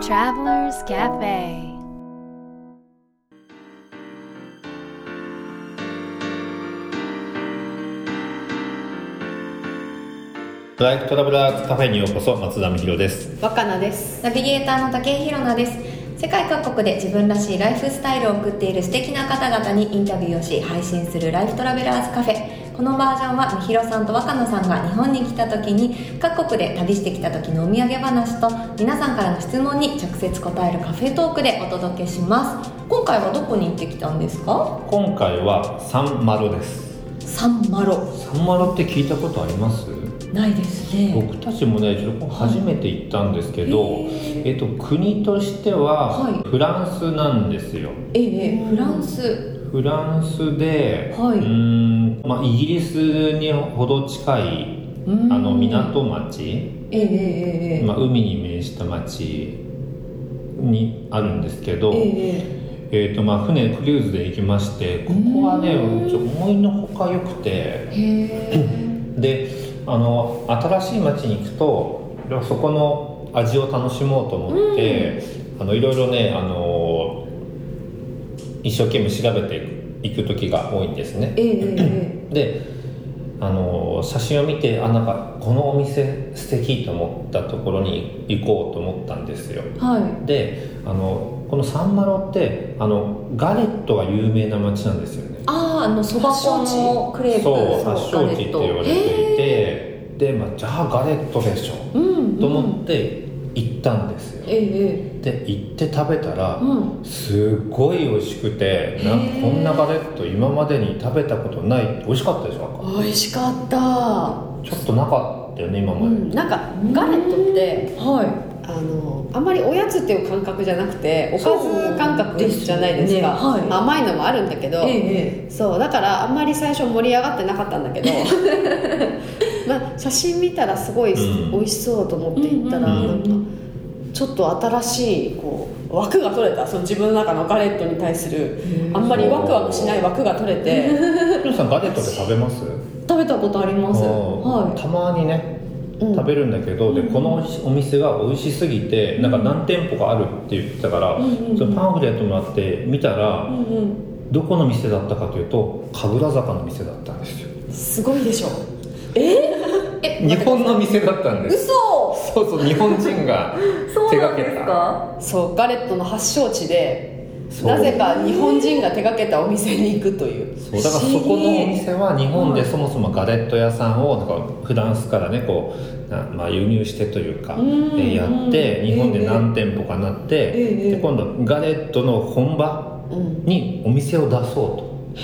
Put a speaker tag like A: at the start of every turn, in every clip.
A: Travelers Cafe.
B: ライフトラベラーズカフェにようこそ松田美弘です。
C: 若菜です。
D: ナビゲーターの竹井宏奈です。世界各国で自分らしいライフスタイルを送っている素敵な方々にインタビューをし配信するライフトラベラーズカフェこのバージョンはみひろさんと若菜さんが日本に来た時に各国で旅してきた時のお土産話と皆さんからの質問に直接答えるカフェトークでお届けします。今回はどこに行ってきたんですか？
B: 今回はサンマロです。
D: サンマロ。
B: サンマロって聞いたことあります？
D: ないですね。
B: 僕たちもねちょっと初めて行ったんですけど、えっと、国としては
D: はい。
B: フランスなんですよ、
D: ええフランス
B: フランスで、
D: はい。う
B: ーんまあ、イギリスにほど近い
D: うん。
B: あの港町、
D: ええええええ
B: まあ、海に面した町にあるんですけど、
D: ええ
B: えーとまあ、船クルーズで行きましてここはね思いのほか良くて。であの新しい町に行くとそこの味を楽しもうと思って、あのいろいろねあの一生懸命調べていく時が多いんですね。
D: ええええ
B: であの写真を見てあなんかこのお店素敵と思ったところに行こうと思ったんですよ。
D: はい。
B: であのこのサンマロってあのガレットが有名な町なんですよね。
D: あああのそば粉のクレープ
B: そう発祥地って言われてい
D: へ
B: てで、まあ、じゃあガレットでしょ
D: ーうん
B: と思って行ったんですよ。
D: ええ
B: で行って食べたら
D: うん。
B: すごい美味しくてなこんなガレット今までに食べたことない美味しかったでしょ
C: 美味しかった。
B: ちょっとなかったよね今まで、
C: うんなんかガレットって
D: は
C: あのあんまりおやつっていう感覚じゃなくておかず感覚じゃないですか。
D: ね。はい。
C: 甘いのもあるんだけど、
D: いええ
C: そうだからあんまり最初盛り上がってなかったんだけど まあ写真見たらすごい
B: うん。
C: 美味しそうと思って行ったら、
B: うん。
C: なんかちょっと新しいこう枠が取れたその自分の中のガレットに対するあんまりワクワクしない枠が取れて。
B: 皆さんガレットで食べます？
D: 食べたことあります。
B: うん
D: は
B: たまにね
C: うん。
B: 食べるんだけど、でこのお店が美味しすぎてなんか何店舗かあるって言ってたから、
D: うんうんうん。
B: そのパンフレットもらって見たら、
D: いうんうん。
B: どこの店だったかというと神楽坂の店だったんですよ。
C: すごいでしょ。
D: え？
B: 日本の店だったんです。
D: 嘘
B: そうそう日本人が
D: そうなんで
B: 手がけた。
D: すか
C: そうガレットの発祥地でなぜか日本人が手掛けたお店に行くという。
B: そうだからそこのお店は日本でそもそもガレット屋さんをなんかフランスからねこうなまあ、輸入してというか
D: う
B: やって日本で何店舗かなって
D: ええ
B: で今度ガレットの本場
C: うん。
B: にお店を出そう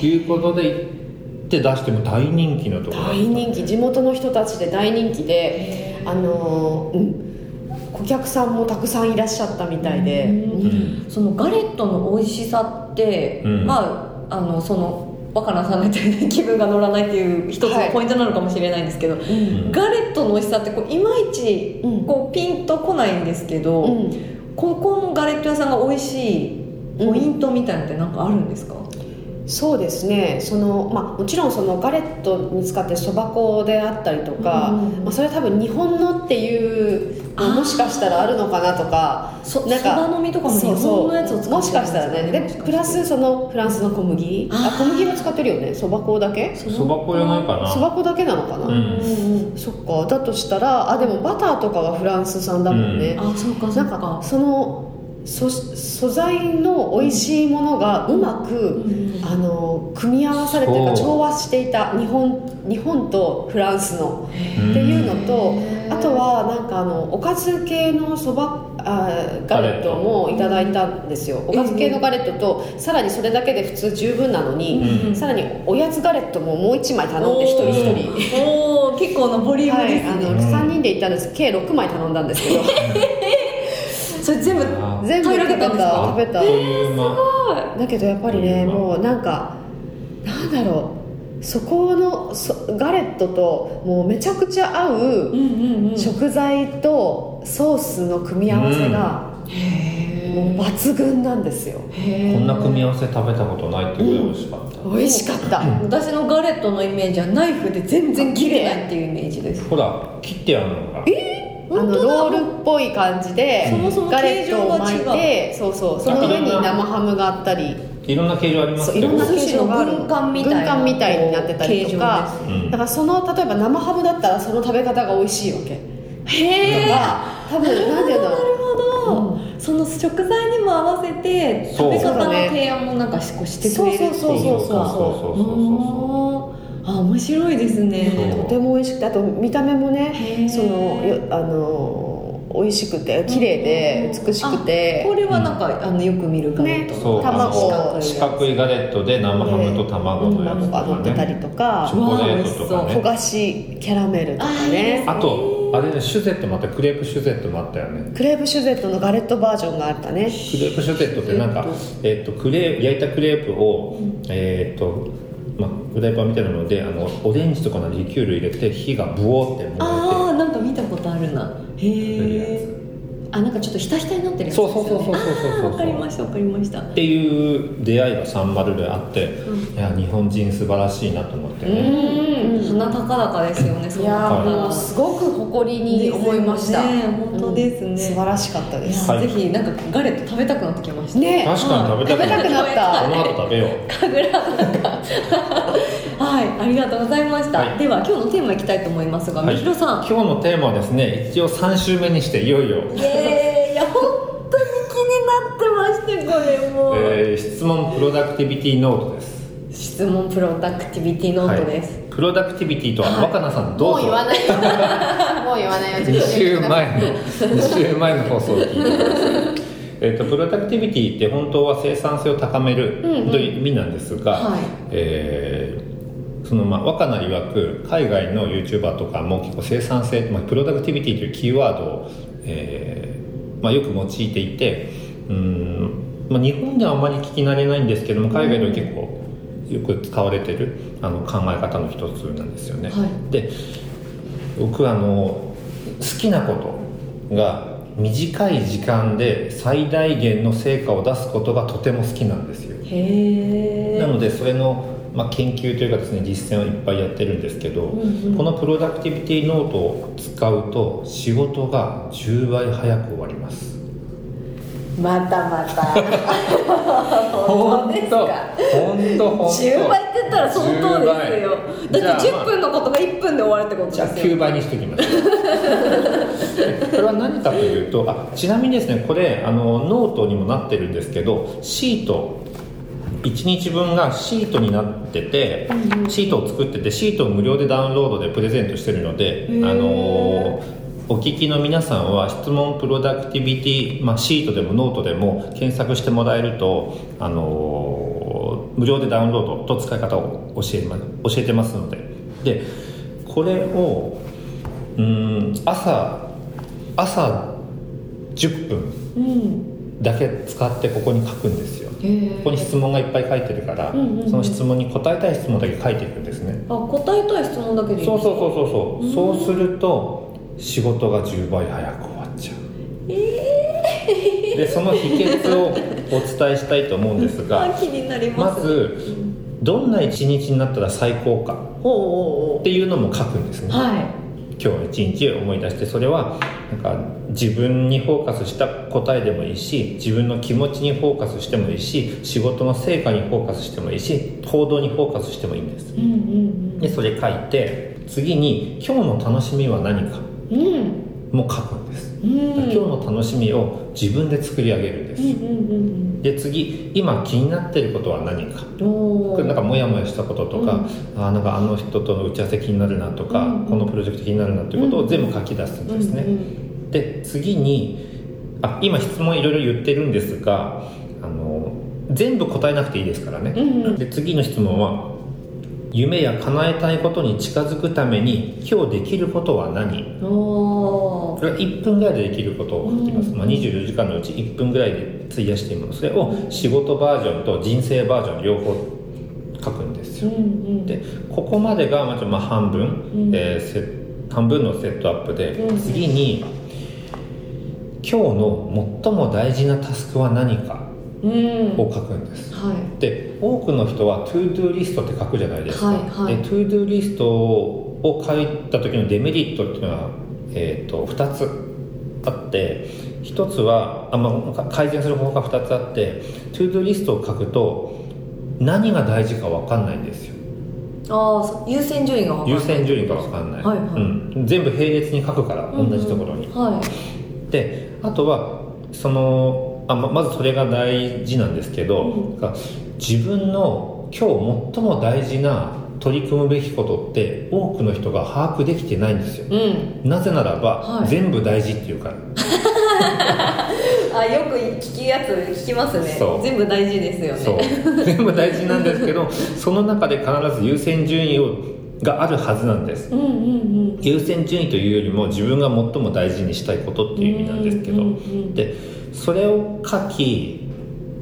B: と。いうことで行って出しても大人気のところ
C: 大人気。地元の人たちで大人気であのーうん顧客さんもたくさんいらっしゃったみたいで、
B: うん。
D: そのガレットの美味しさって、
B: うん。
D: まああのその若菜さんが言ったように気分が乗らないっていう一つのポイントなのかもしれないんですけど、
C: うん。
D: ガレットの美味しさってこういまいち
C: うん。
D: こうピンとこないんですけど、
C: うん。
D: ここのガレット屋さんが美味しいポイントみたいなのって何かあるんですか、
C: そうですね。その、まあ、もちろんそのガレットに使ってそば粉であったりとか、
D: うん
C: まあ、それは多分日本のっていうもしかしたらあるのかなとか
D: そ
C: なんか
D: そば飲みとかも日
C: そうそう。
D: 本のやつを使ってるんですか
C: もしかしたらね。でプラスそのフランスの小麦。あ小麦も使ってるよね。そば粉だけ？
B: そば粉じゃないかな。
C: そば粉だけなのかな、
B: うん。
D: うん
C: そっか。だとしたらあでもバターとかはフランス産だもんね、
D: あそうかそ
C: なん
D: うか
C: か。そのそ素材の美味しいものがうまく、
D: うん。
C: あの組み合わされてるか調和していた日本日本とフランスの。
B: うん。
C: っていうのとあとはなんかあのおかず系のそばあガレットもいただいたんですよ。おかず系のガレットとさらにそれだけで普通十分なのに、
B: うん。
C: さらにおやつガレットももう1枚頼んで一人一人。
D: おお結構なボリューム
C: はい、
D: ですね、
C: あの
B: うん。
C: 3人で行ったんです。計6枚頼んだんですけど
D: それ全部
B: あ
C: 全部
D: 平らげた
C: 食べた。
B: あっという間
C: だけどやっぱりね
B: うん。
C: もうなんかなんだろう。そこのそガレットともうめちゃくちゃ合う
D: うんうんうん。
C: 食材とソースの組み合わせがもう抜群なんですよ。
B: こんな組み合わせ食べたことないってぐらい美味しかった、
C: 美味しかった。
D: 私のガレットのイメージはナイフで全然切れないっていうイメージです。
B: ほら切ってあるのが
C: あのロールっぽい感じで
D: そもそも
C: ガレットを巻い
D: 形状が
C: てそうそうその上に生ハムがあったり。
B: いろんな形状あります
C: いろんな形状がある。
D: 軍艦みたいな
C: 軍艦みたいになってたりとか
D: 形
B: 状です。うん。
C: だからその例えば生ハムだったらその食べ方が美味しいわけ。
D: へえ
C: とか多分なんていうの？
D: なるほど、その食材にも合わせて食べ方の提案もなんかしこうしてくれるっていうか。
C: そうそうそうそうそう
B: そうそうそう
D: あ面白いですね。
C: とても美味しくてあと見た目も
D: へ
C: ね
D: ー。
C: そのよあの美味しくて綺麗で美しくて。
D: これはなんか、あのよく見るガレット
B: そう
C: 卵。
B: 四角いガレットで生ハムと卵のやつと
C: が乗
B: か
C: ってたり
B: ね
C: とか。
B: チョコレートとか
C: 焦
B: ね
C: がしキャラメルとかね。
B: あとあれねシュゼットもあったクレープシュゼットもあったよね。
C: クレープシュゼットのガレットバージョンがあったね。
B: クレープシュゼットってなんか、えっとクレー焼いたクレープを、えっとまあ、フライパンみたいなのであのオレンジとかのリキュール入れて火がブオーって燃えて
D: ああなんか見たことあるな。へえあなんかちょっとひたひたになってるやつ
B: そうそうそうそうそうそうそう。
D: わかりましたわかりました。
B: っていう出会いがサンマルであって、いや日本人素晴らしいなと思ってね、
D: うん。鼻高々ですよねそ
C: いや
B: はい。
C: もうすごく誇りに思いました、
D: ですよね本当ですね。
C: うん。素晴らしかったで
D: い
C: す
D: や、
B: はい。
D: ぜひなんかガレット食べたくなってきました。
C: ね。
B: 確かに食べたくな
C: った。
B: この後食べよう。
D: 神楽坂はいありがとうございました、
B: はい。
D: では今日のテーマいきたいと思いますが、
B: はい。
D: みひろさん。
B: 今日のテーマはですね一応3週目にしていよいよ、
D: イエーイいや本当に気になってましてこれもう、
B: えー質問プロダクティビティノートです。
D: 質問プロダクティビティノートです、
B: はい。プロダクティビティとは、若菜さんどうぞ
C: もう言わない。もう言わないよ
B: 2週前の2週前の放送を聞いて。くださいえっとプロダクティビティって本当は生産性を高めるという意味なんですが、
D: はい。
B: えーそのまあ若菜曰く海外の YouTuber とかも結構生産性、まあ、プロダクティビティというキーワードを、えーまあ、よく用いていてうーん、まあ、日本ではあまり聞き慣れないんですけども海外では結構よく使われてるあの考え方の一つなんですよね。
D: は
B: で僕あの好きなことが短い時間で最大限の成果を出すことがとても好きなんですよ。
D: へえ
B: なのでそれの、まあ、研究というかですね実践をいっぱいやってるんですけど、このプロダクティビティノートを使うと仕事が10倍早く終わります。
D: またまた。
B: 本当本当本当。
D: 10倍って言ったら相当ですよ。
B: 10倍。
D: だって
B: じゃあ
D: 10分のことが1分で終わるってこと
B: じゃあ
D: ですよ。
B: 9倍にしておきます。これは何かというとあちなみにですねこれあのノートにもなってるんですけどシート1日分がシートになってて、シートを作っててシートを無料でダウンロードでプレゼントしてるのであのお聞きの皆さんは質問プロダクティビティ、まあ、シートでもノートでも検索してもらえるとあの無料でダウンロードと使い方を教えま教えてますので。でこれをうーん朝朝10分
D: うん。
B: だけ使ってここに書くんですよ。
D: へ
B: ここに質問がいっぱい書いてるから、
D: うんうんうん。
B: その質問に答えたい質問だけ書いていくんですね。
D: あ答えたい質問だけでいい
B: そうそうそうそうそう、そうすると仕事が10倍早く終わっちゃう、でその秘訣をお伝えしたいと思うんです
D: あ
B: が
D: 気になり
B: まずどんな一日になったら最高かっていうのも書くんですね、
D: はい
B: 今日一日思い出してそれはなんか自分にフォーカスした答えでもいいし自分の気持ちにフォーカスしてもいいし仕事の成果にフォーカスしてもいいし行動にフォーカスしてもいいんです。
D: うんうん
B: でそれ書いて次に今日の楽しみは何か。
D: うん。うん
B: も書く今日の楽しみを自分で作り上げるんです、
D: うんうん
B: で次今気になってることは何か？なんかモヤモヤしたこととか、あーなんかあの人との打ち合わせ気になるなとか、
D: うん。うん
B: このプロジェクト気になるなっていうことを全部書き出すんですね、
D: うんうん
B: で次にあ今質問いろいろ言ってるんですがあの全部答えなくていいですからね、
D: うんうん。
B: で次の質問は夢や叶えたいことに近づくために今日できることは何？
D: おー
B: それは1分ぐらいでできることを書きます、まあ、24時間のうち1分ぐらいで費やしているものそれを仕事バージョンと人生バージョン両方書くんですよ。
D: うんうん。
B: でここまでがまあまあ半分、
D: ん。
B: えーセ半分のセットアップで、
D: うん。
B: 次に今日の最も大事なタスクは何か
D: うん。
B: を書くんです、
D: はい。
B: で多くの人は ToDo リストって書くじゃないですか、
D: はいはい。
B: で ToDo リストを書いた時のデメリットっていうのはえー、と2つあって1つはあ、まあ、改善する方法が2つあってトゥードゥリストを書くと何が大事か分かんないんですよ。
D: あ優先順位が分かんない。
B: 優先順位が分かんない、
D: はいはい。
B: うん、全部並列に書くから同じところに、
D: はい。
B: であとはそのあままずそれが大事なんですけど、が自分の今日最も大事な取り組むべきことって多くの人が把握できてないんですよ。
D: うん。
B: なぜならば、
D: はい。
B: 全部大事っていうから。
D: あよく聞きやつ聞きますね。全部大事ですよね。
B: 全部大事なんですけど その中で必ず優先順位をがあるはずなんです。
D: うんうんうん。
B: 優先順位というよりも自分が最も大事にしたいことっていう意味なんですけど、
D: うんうんうん。
B: でそれを書き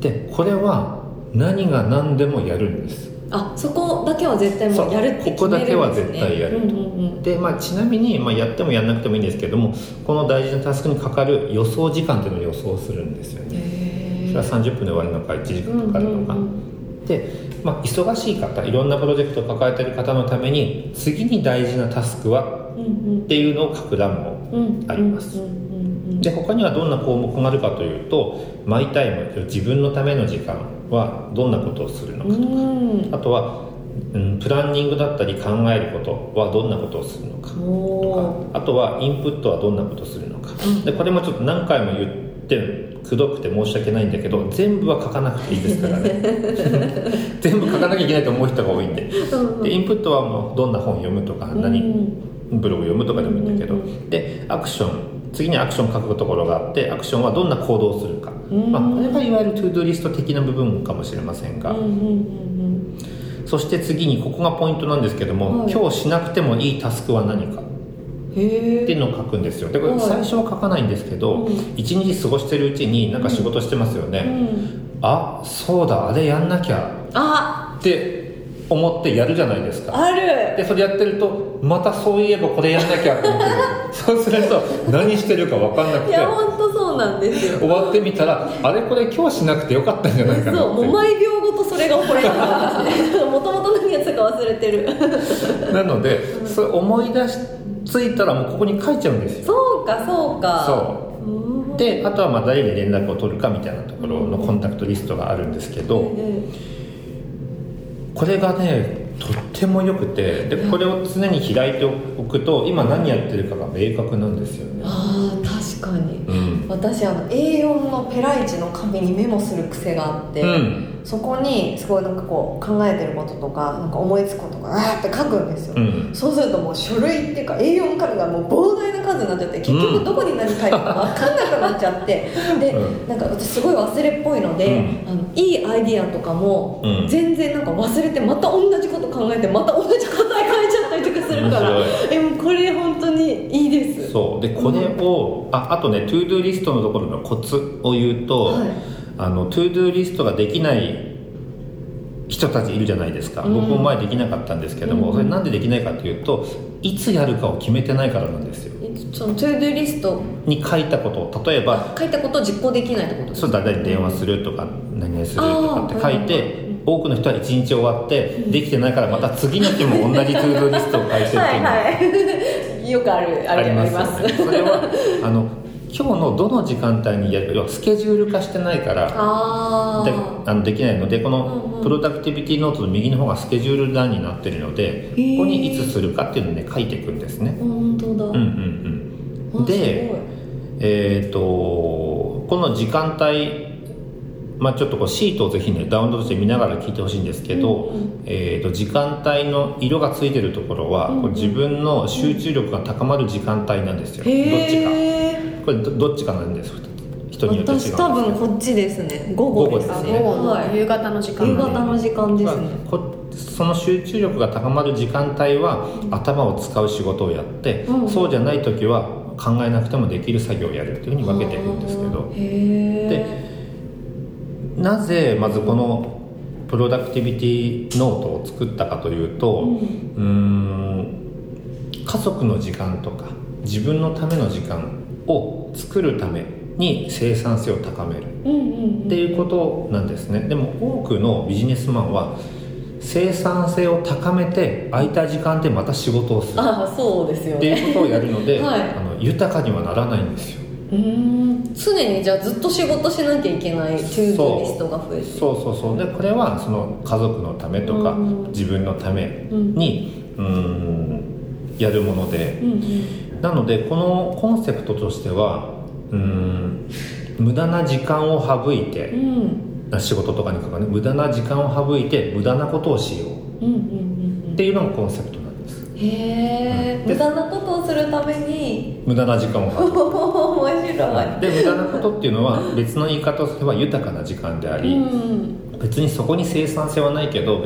B: でこれは何が何でもやるんです
D: あそこだけは絶対もうやるって
B: そうここだけは
D: 決めるんですね。
B: 絶対やる。と
D: うんうんうん。
B: で、まあ、ちなみに、まあ、やってもやんなくてもいいんですけどもこの大事なタスクにかかる予想時間っていうのを予想するんですよね。
D: へ
B: それは30分で終わるのか1時間かかるのか、
D: うんうん
B: で、まあ、忙しい方いろんなプロジェクトを抱えている方のために次に大事なタスクは
D: うん
B: っていうのを書く欄も
D: うんうん
B: あります
D: うんうんうん。
B: で他にはどんな項目があるかというとマイタイム自分のための時間はどんなことをするのかとか、
D: うん。
B: あとは、うん、プランニングだったり考えることはどんなことをするのかと
D: お
B: かあとはインプットはどんなことをするのか、でこれもちょっと何回も言ってくどくて申し訳ないんだけど全部は書かなくていいですからね。全部書かなきゃいけないと思う人が多いんで。
D: ー
B: でインプットはもうどんな本読むとか何、ブログ読むとかでもいいんだけど、でアクション次にアクション書くところがあってアクションはどんな行動をするか、まあ、これがいわゆる to-do リスト的な部分かもしれませんが、
D: うんうんうん
B: そして次にここがポイントなんですけども、
D: はい。
B: 今日しなくてもいいタスクは何か。っていうのを書くんですよ。でこれ
D: はい。
B: 最初は書かないんですけど、
D: うん。
B: 一日過ごしてるうちになんか仕事してますよね、あそうだあれやんなきゃ。
D: あ。
B: って思ってやるじゃないですか。
D: ある。
B: でそれやってるとまたそういえばこれやんなきゃって思ってる。そうすると何してるか分かんなくて。
D: いや本当そうなんですよ。
B: 終わってみたらあれこれ今日しなくてよかったんじゃないかな
D: そうもう
B: っ
D: 毎秒ごとそれが起これたんですねもともと何やってたか忘れてる。
B: てなのでそれ思い出しついたらもうここに書いちゃうんですよ。
D: そうかそうか。
B: そう。
D: うん。
B: であとはまあ誰に連絡を取るかみたいなところのコンタクトリストがあるんですけどこれがねとってもよくてでこれを常に開いておくと今何やってるかが明確なんですよね。
D: あー確かに。
B: うん。
D: 私あの A4 のペライチの紙にメモする癖があって、
B: うん
D: そこにすごいなんかこう考えてることとかなんか思いつくことがあーって書くんですよ、
B: うん。
D: そうするともう書類っていうか A4 紙がもう膨大な数になっちゃって結局どこに何書いてるか分かんなくなっちゃって。で、
B: うん。
D: なんか私すごい忘れっぽいので、
B: うん。
D: あのいいアイディアとかも
B: うん。
D: 全然なんか忘れてまた同じこと考えてまた同じ答え書いちゃったりとかするから
B: え
D: えもうこれ本当にいいです。
B: そう。でこれを、ああとね to do リストのところのコツを言うと、
D: はい
B: あの to do リストができない人たちいるじゃないですか、
D: うん。
B: 僕も前できなかったんですけども、
D: うん。
B: それなんでできないかというといつやるかを決めてないからなんですよ。
D: その to do リスト
B: に書いたことを例えば
D: 書いたことを実行できないってことです
B: そう
D: か
B: 誰に電話するとか何々するとかって書い
D: あ
B: て多くの人は一日終わってできてないからまた次の日も同じ to do リストを書いてるっていうの。は
D: はい。よくあるあ
B: ありま
D: るあります
B: よね。それはあの今日のどの時間帯にやるか要はスケジュール化してないから
D: あ
B: で
D: あ
B: あのできないの。でこ
D: うんう
B: の
D: ん。
B: プロダクティビティノートの右の方がスケジュール欄になってるのでこ
D: ー。
B: こにいつするかっていうのをね書いていくんですね。
D: 本当だ、
B: うんうんうん。
D: あ
B: でえっ、とこの時間帯まあ、ちょっとこうシートをぜひねダウンロードして見ながら聞いてほしいんですけど、
D: うんうん。
B: えー、と時間帯の色がついてるところは、
D: うんうん。
B: これ自分の集中力が高まる時間帯なんですよ、
D: すごい
B: どっちかこれどどっちかなんです人によって違う。
D: 私多分こっちですね。午後ですね。
C: 午後の
D: はい。
C: 夕方の時間。
D: 夕方の時間ですね、
B: その集中力が高まる時間帯は頭を使う仕事をやって、
D: うん。
B: そうじゃない時は考えなくてもできる作業をやるっていうふうに分けていくんですけど。でなぜまずこのプロダクティビティノートを作ったかというと
D: うん。
B: うーん家族の時間とか自分のための時間を作るために生産性を高める。っていうことなんですね。でも多くのビジネスマンは生産性を高めて空いた時間でまた仕事をする。
D: ああそうですよ
B: って
D: ね
B: いうことをやるので、
D: はい。
B: あの豊かにはならないんですよ。
D: うん。常にじゃあずっと仕事しなきゃいけないトゥーリストが増えて。
B: そう。そうそうでこれはその家族のためとか、
D: うん
B: 自分のためにうんやるもので、
D: うんうん
B: なのでこのコンセプトとしてはうん無駄な時間を省いて
D: う、ん。
B: 仕事とかにかかる無駄な時間を省いて無駄なことをしよう。
D: うんうんうん
B: っていうのがコンセプトなんです。
D: うんへえ
B: うん。
D: 無駄なことをするために。
B: 無駄な時間を省く。
D: 面白い。
B: で無駄なことっていうのは別の言い方をすれば豊かな時間であり、
D: うん。
B: 別にそこに生産性はないけど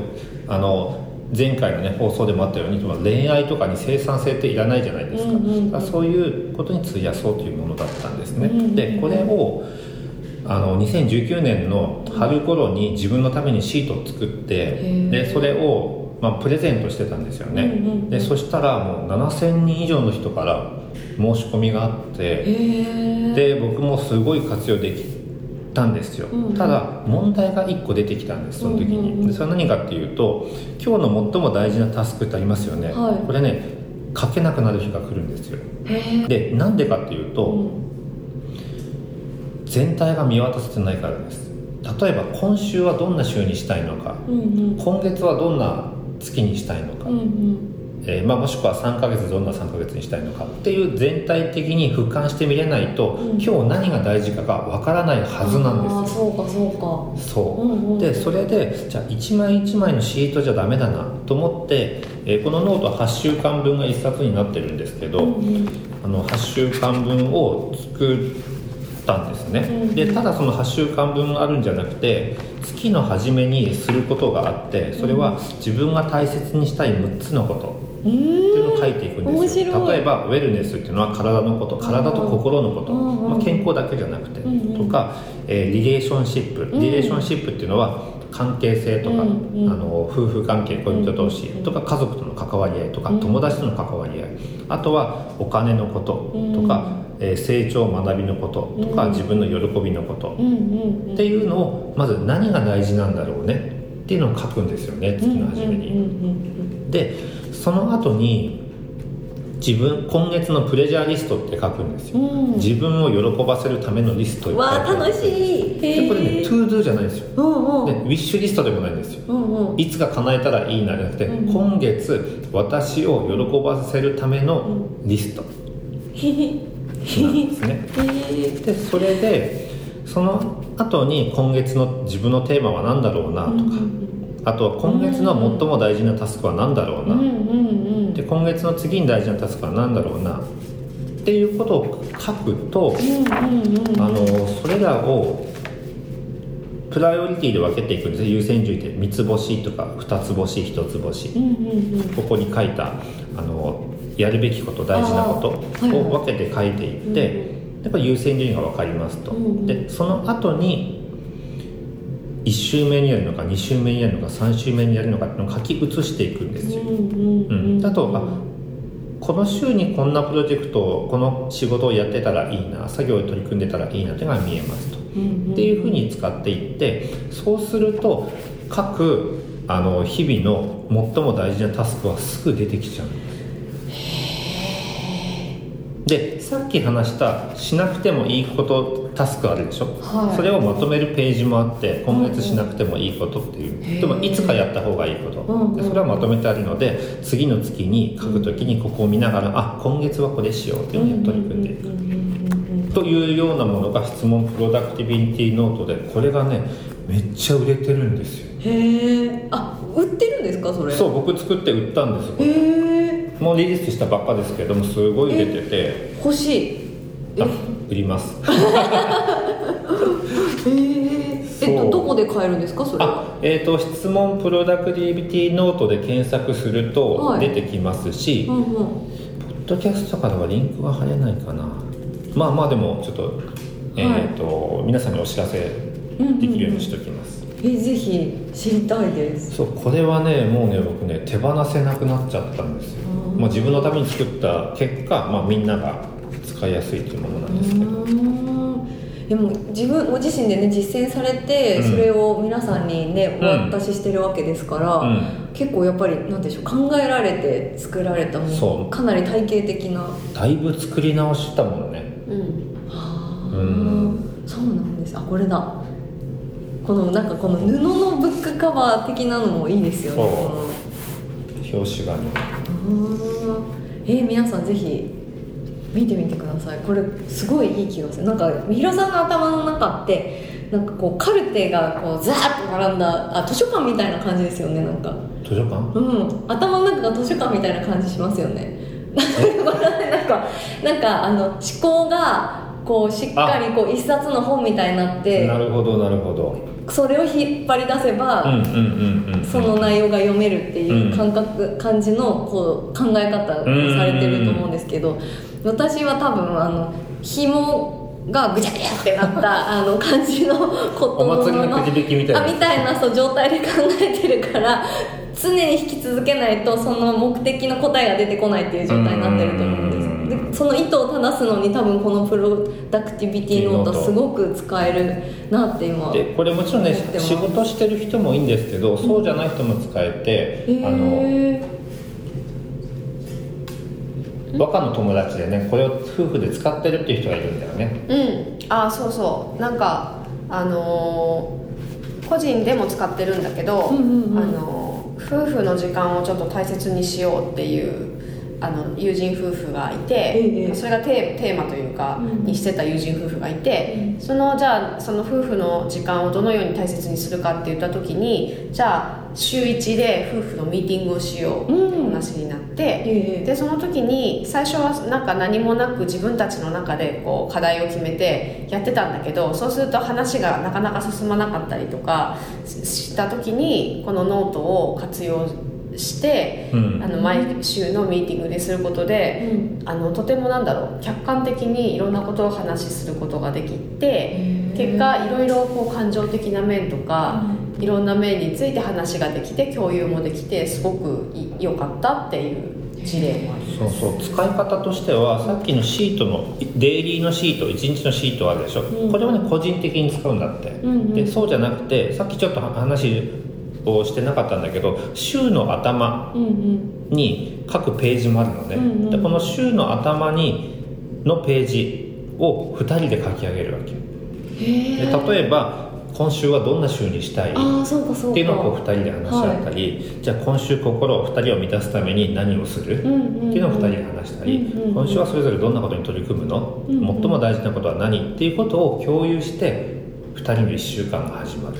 B: あの前回のね放送でもあったように恋愛とかに生産性っていらないじゃないですか,、
D: う
B: そういうことに費やそうというものだったんですね、でこれをあの2019年の春頃に自分のためにシートを作って
D: ー。
B: でそれを、まあ、プレゼントしてたんですよね、でそしたらもう7000人以上の人から申し込みがあって、で僕もすごい活用できたんですよ、
D: うん。うん
B: ただ問題が1個出てきたんですその時に、
D: うんうんうん
B: でそれは何かっていうと今日の最も大事なタスクってありますよね、
D: はい。
B: これね書けなくなる日が来るんですよ。でなんでかっていうと、
D: うん。
B: 全体が見渡せてないからです。例えば今週はどんな週にしたいのか。
D: うんうん。
B: 今月はどんな月にしたいのか、
D: うんうん
B: えーまあ、もしくは3ヶ月どんな3ヶ月にしたいのかっていう全体的に俯瞰してみれないと、
D: うん。
B: 今日何が大事かがわからないはずなんです
D: そうかそう
B: そう、
D: うんうん。
B: でそれでじゃあ1枚1枚のシートじゃダメだなと思って、えーこのノートは8週間分が1冊になってるんですけど、
D: かうんうん。
B: あの8週間分を作ったんですね、
D: うん
B: でただその8週間分あるんじゃなくて月の初めにすることがあってそれは自分が大切にしたい6つのこと。
D: う
B: っていうのを
D: ん
B: 書いていくんですよ。例えばウェルネスっていうのは体のこと体と心のこと、まあ、健康だけじゃなくて、とか、えーリレーションシップ
D: ん。
B: リレーションシップっていうのは関係性とか、あの夫婦関係恋人同士とか家族との関わり合いとか、
D: うん。
B: 友達との関わり合い。あとはお金のこととか、えー成長学びのこととか、
D: うん。
B: 自分の喜びのこと。っていうのをまず何が大事なんだろうねっていうのを書くんですよね月の初めに。でその後に自分今月の pleasure リストって書くんですよ、
D: うん。
B: 自分を喜ばせるためのリスト
D: うんわあ楽しい。へ
B: でこれね
D: え
B: to do じゃないんですよ。
D: うんうん。
B: でウィッシュリストでもないんですよ。
D: うんうん。
B: いつか叶えたらいいなじゃなくて、
D: うん
B: 今月私を喜ばせるためのリストなんですね。でそれでその後に今月の自分のテーマは何だろうなとか、あとは今月の最も大事なタスクは何だろうな、で今月の次に大事なタスクは何だろうな。っていうことを書くと、あのそれらをプライオリティで分けていくんですね。優先順位で三つ星とか二つ星一つ星。ここに書いたあのやるべきこと大事なことを分けて書いていって、やっぱり優先順位が分かりますと、
D: うんうん。
B: でその後に1週目にやるのか2週目にやるのか3週目にやるのかっていうのを書き写していくんですよ、
D: うんうんうん。
B: あとあこの週にこんなプロジェクトをこの仕事をやってたらいいな作業を取り組んでたらいいなっていうのが見えますと、
D: うんうん。
B: っていうふうに使っていってそうすると各あの日々の最も大事なタスクはすぐ出てきちゃう。んですでさっき話したしなくてもいいことタスクあるでしょ、
D: はい。
B: それをまとめるページもあって今月しなくてもいいことっていう、でもいつかやった方がいいこと、
D: うんうん。
B: でそれはまとめてあるので次の月に書くときにここを見ながら、あ今月はこれしようっていうのに取り組んでいく、
D: うんうんうんうん
B: というようなものが質問プロダクティビティノートでこれがねめっちゃ売れてるんですよ。
D: へえあ売ってるんですかそれ？
B: そう僕作って売ったんですよ。こ
D: へ
B: れ
D: え
B: もうリリースしたばっかですけどもすごい出てて。
D: 欲しい。え
B: あ売ります。
D: へ ええ
B: そう。
D: っとどこで買えるんですかそれ
B: あえー、と質問プロダクティビティノートで検索すると
D: はい。
B: 出てきますし、
D: うんうん。
B: ポッドキャストからはリンクが貼れないかな。まあまあでもちょっと,、えーと皆さんにお知らせできるようにしておきます、
D: えぜひ知りたいです。
B: そうこれはねもうね僕ね手放せなくなっちゃったんですよ、
D: うん
B: まあ、自分のために作った結果、まあ、みんなが使いやすいというものなんですけど、
D: でも自分ご自身でね実践されて、
B: うん。
D: それを皆さんにねお
B: うん。
D: 渡ししてるわけですから、
B: うん。
D: 結構やっぱりなんでしょう考えられて作られたものかなり体系的な。
B: だいぶ作り直したもんね。
C: うん。
D: あー。
B: うん。
D: そうなんです。あこれだ。このなんかこの布のブックカバー的なのもいいですよね。
B: 表紙がね
D: えー皆さんぜひ見てみてください。これすごいいい気がする。なんかみひろさんの頭の中ってなんかこうカルテがこうザーッと並んだあ図書館みたいな感じですよねなんか。
B: 図書館？
D: うん。頭の中が図書館みたいな感じしますよね。なんかなんかあの思考がこうしっかりこう一冊の本みたいになって
B: なるほどなるほど。
D: それを引っ張り出せば、
B: うんうんうんうん。
D: その内容が読めるっていう感覚、感じのこう考え方をされてると思うんですけど私は多分あの紐がぐちゃぐちゃってなった あの感じのこと
B: お祭りのくじ引きみたいな。
D: あみたいなそう状態で考えてるから常に引き続けないとその目的の答えが出てこないっていう状態になってると思うその意図を正すのに多分このプロダクティビティノートすごく使えるなって今
B: でこれもちろんね仕事してる人もいいんですけどそうじゃない人も使えて、あの
D: へ
B: 和歌の友達でねこれを夫婦で使ってるっていう人がいるんだよね。
C: うん。あそうそう。なんかあのー個人でも使ってるんだけど、
D: うんうんうん。
C: あのー夫婦の時間をちょっと大切にしようっていうあの友人夫婦がいて、
D: ええ。
C: それがテーマというか、
D: うん。
C: にしてた友人夫婦がいて、そのじゃあその夫婦の時間をどのように大切にするかって言った時にじゃあ週1で夫婦のミーティングをしようって話になって、
D: ええ。
C: でその時に最初はなんか何もなく自分たちの中でこう課題を決めてやってたんだけどそうすると話がなかなか進まなかったりとかしした時にこのノートを活用して、
B: うん。
C: あの毎週のミーティングですることで、あのとてもなんだろう客観的にいろんなことを話しすることができて結果いろいろこう感情的な面とか、いろんな面について話ができて共有もできてすごくい良かったっていう事例もあります。
B: そうそう。使い方としてはさっきのシートのデイリーのシート1日のシートあるでしょ、
D: うん。
B: これはね個人的に使うんだって、
D: んうん。
B: でそうじゃなくてさっきちょっと話をしてなかったんだけど週の頭に各ページもあるのね、
D: うんうん。
B: でこの週の頭にのページを2人で書き上げるわけ
D: へ
B: で例えば今週はどんな週にしたいっていうのをこう2人で話し合ったり、じゃあ今週心を2人を満たすために何をする、
D: うんうんうん。
B: っていうのを2人で話したり、
D: うんうんうん。
B: 今週はそれぞれどんなことに取り組むの、
D: うんうん。
B: 最も大事なことは何？っていうことを共有して2人の1週間が始まる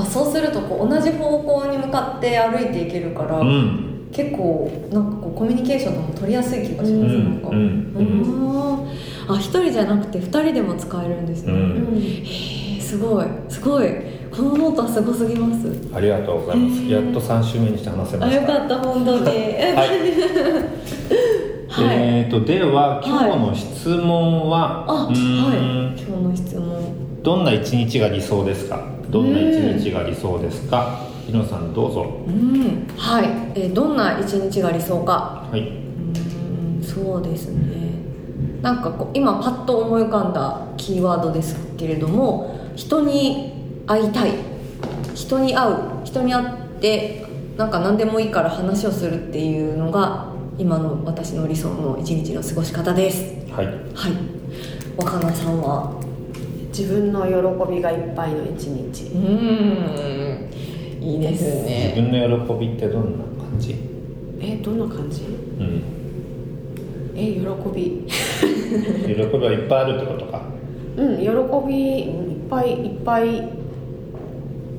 D: あそうするとこう同じ方向に向かって歩いていけるから、
B: うん。
D: 結構なんかこうコミュニケーションとも取りやすい気がします、
B: うん。
D: なんか、
B: うん。
D: あ一人じゃなくて二人でも使えるんですね、
B: うん。
D: へえすごい。すごい。このノートはすごすぎます。
B: ありがとうございます、
D: うん
B: やっと3週目にして話せま
D: あ
B: した。
D: よかった本当に。はい、
B: はい。えー、とでは今日の質問は、
D: あ
B: うー
D: はい
B: ん。
D: 今日の質問。
B: どんな一日が理想ですか？どんな一日が理想ですか？日野さんどうぞ。
D: うんはい、えーどんな一日が理想か。
B: はい、
D: うーんそうですね。なんかこう今パッと思い浮かんだキーワードですけれども人に会いたい。人に会う。人に会ってなんか何でもいいから話をするっていうのが今の私の理想の一日の過ごし方です。
B: はい、
D: はい。若菜さんは？
C: 自分の喜びがいっぱいの一日。
D: うーん。いいです
B: 自
D: ね
B: 分の喜びってどんな感じ？
C: えどんな感じ？
B: うん。
C: え喜び。
B: 喜びはいっぱいあるってことか？
C: うん喜びうんいっぱいいっぱい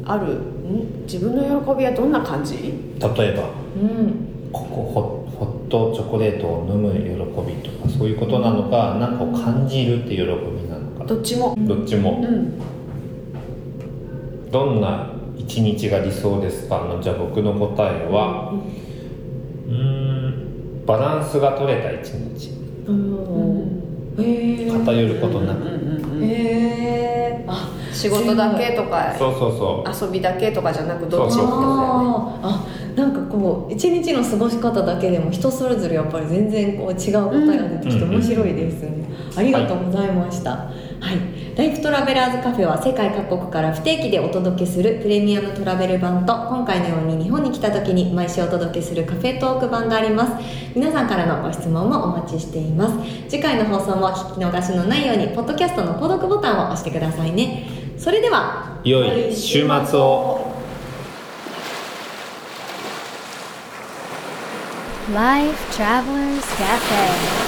C: ある。ん？自分の喜びはどんな感じ？
B: 例えば
D: うん。
B: ここホホットチョコレートを飲む喜びとかそういうことなのか何かを感じるっていう喜び
C: どっちも。
B: どっちも。
C: うん。
B: どんな一日が理想ですか？のじゃあ僕の答えはうーんバランスが取れた一日。
D: うん。
B: 偏ることなく。
C: うんうんうん
D: へえあ
C: 仕事だけとか。
B: そうそうそう。
C: 遊びだけとかじゃなくどっちもってことだよね。
A: あなんかこう一日の過ごし方だけでも人それぞれやっぱり全然こう違う答えが出てきて
B: うん。
A: 面白いですね、ありがとうございました、はい、ライフトラベラーズカフェは世界各国から不定期でお届けするプレミアムトラベル版と今回のように日本に来た時に毎週お届けするカフェトーク版があります。皆さんからのご質問もお待ちしています。次回の放送も聞き逃しのないようにポッドキャストの購読ボタンを押してくださいね。それでは
B: 良い週末を。
E: Life Travelers Cafe.